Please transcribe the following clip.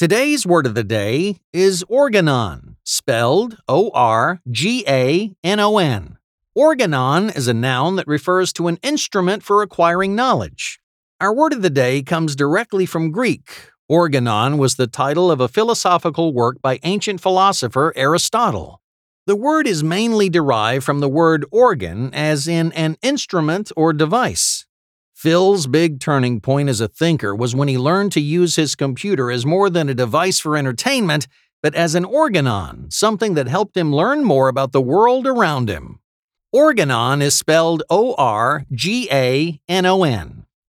Today's word of the day is organon, spelled O R G A N O N. Organon is a noun that refers to an instrument for acquiring knowledge. Our word of the day comes directly from Greek. Organon was the title of a philosophical work by ancient philosopher Aristotle. The word is mainly derived from the word organ, as in an instrument or device. Phil's big turning point as a thinker was when he learned to use his computer as more than a device for entertainment, but as an organon, something that helped him learn more about the world around him. Organon is spelled O R G A N O N.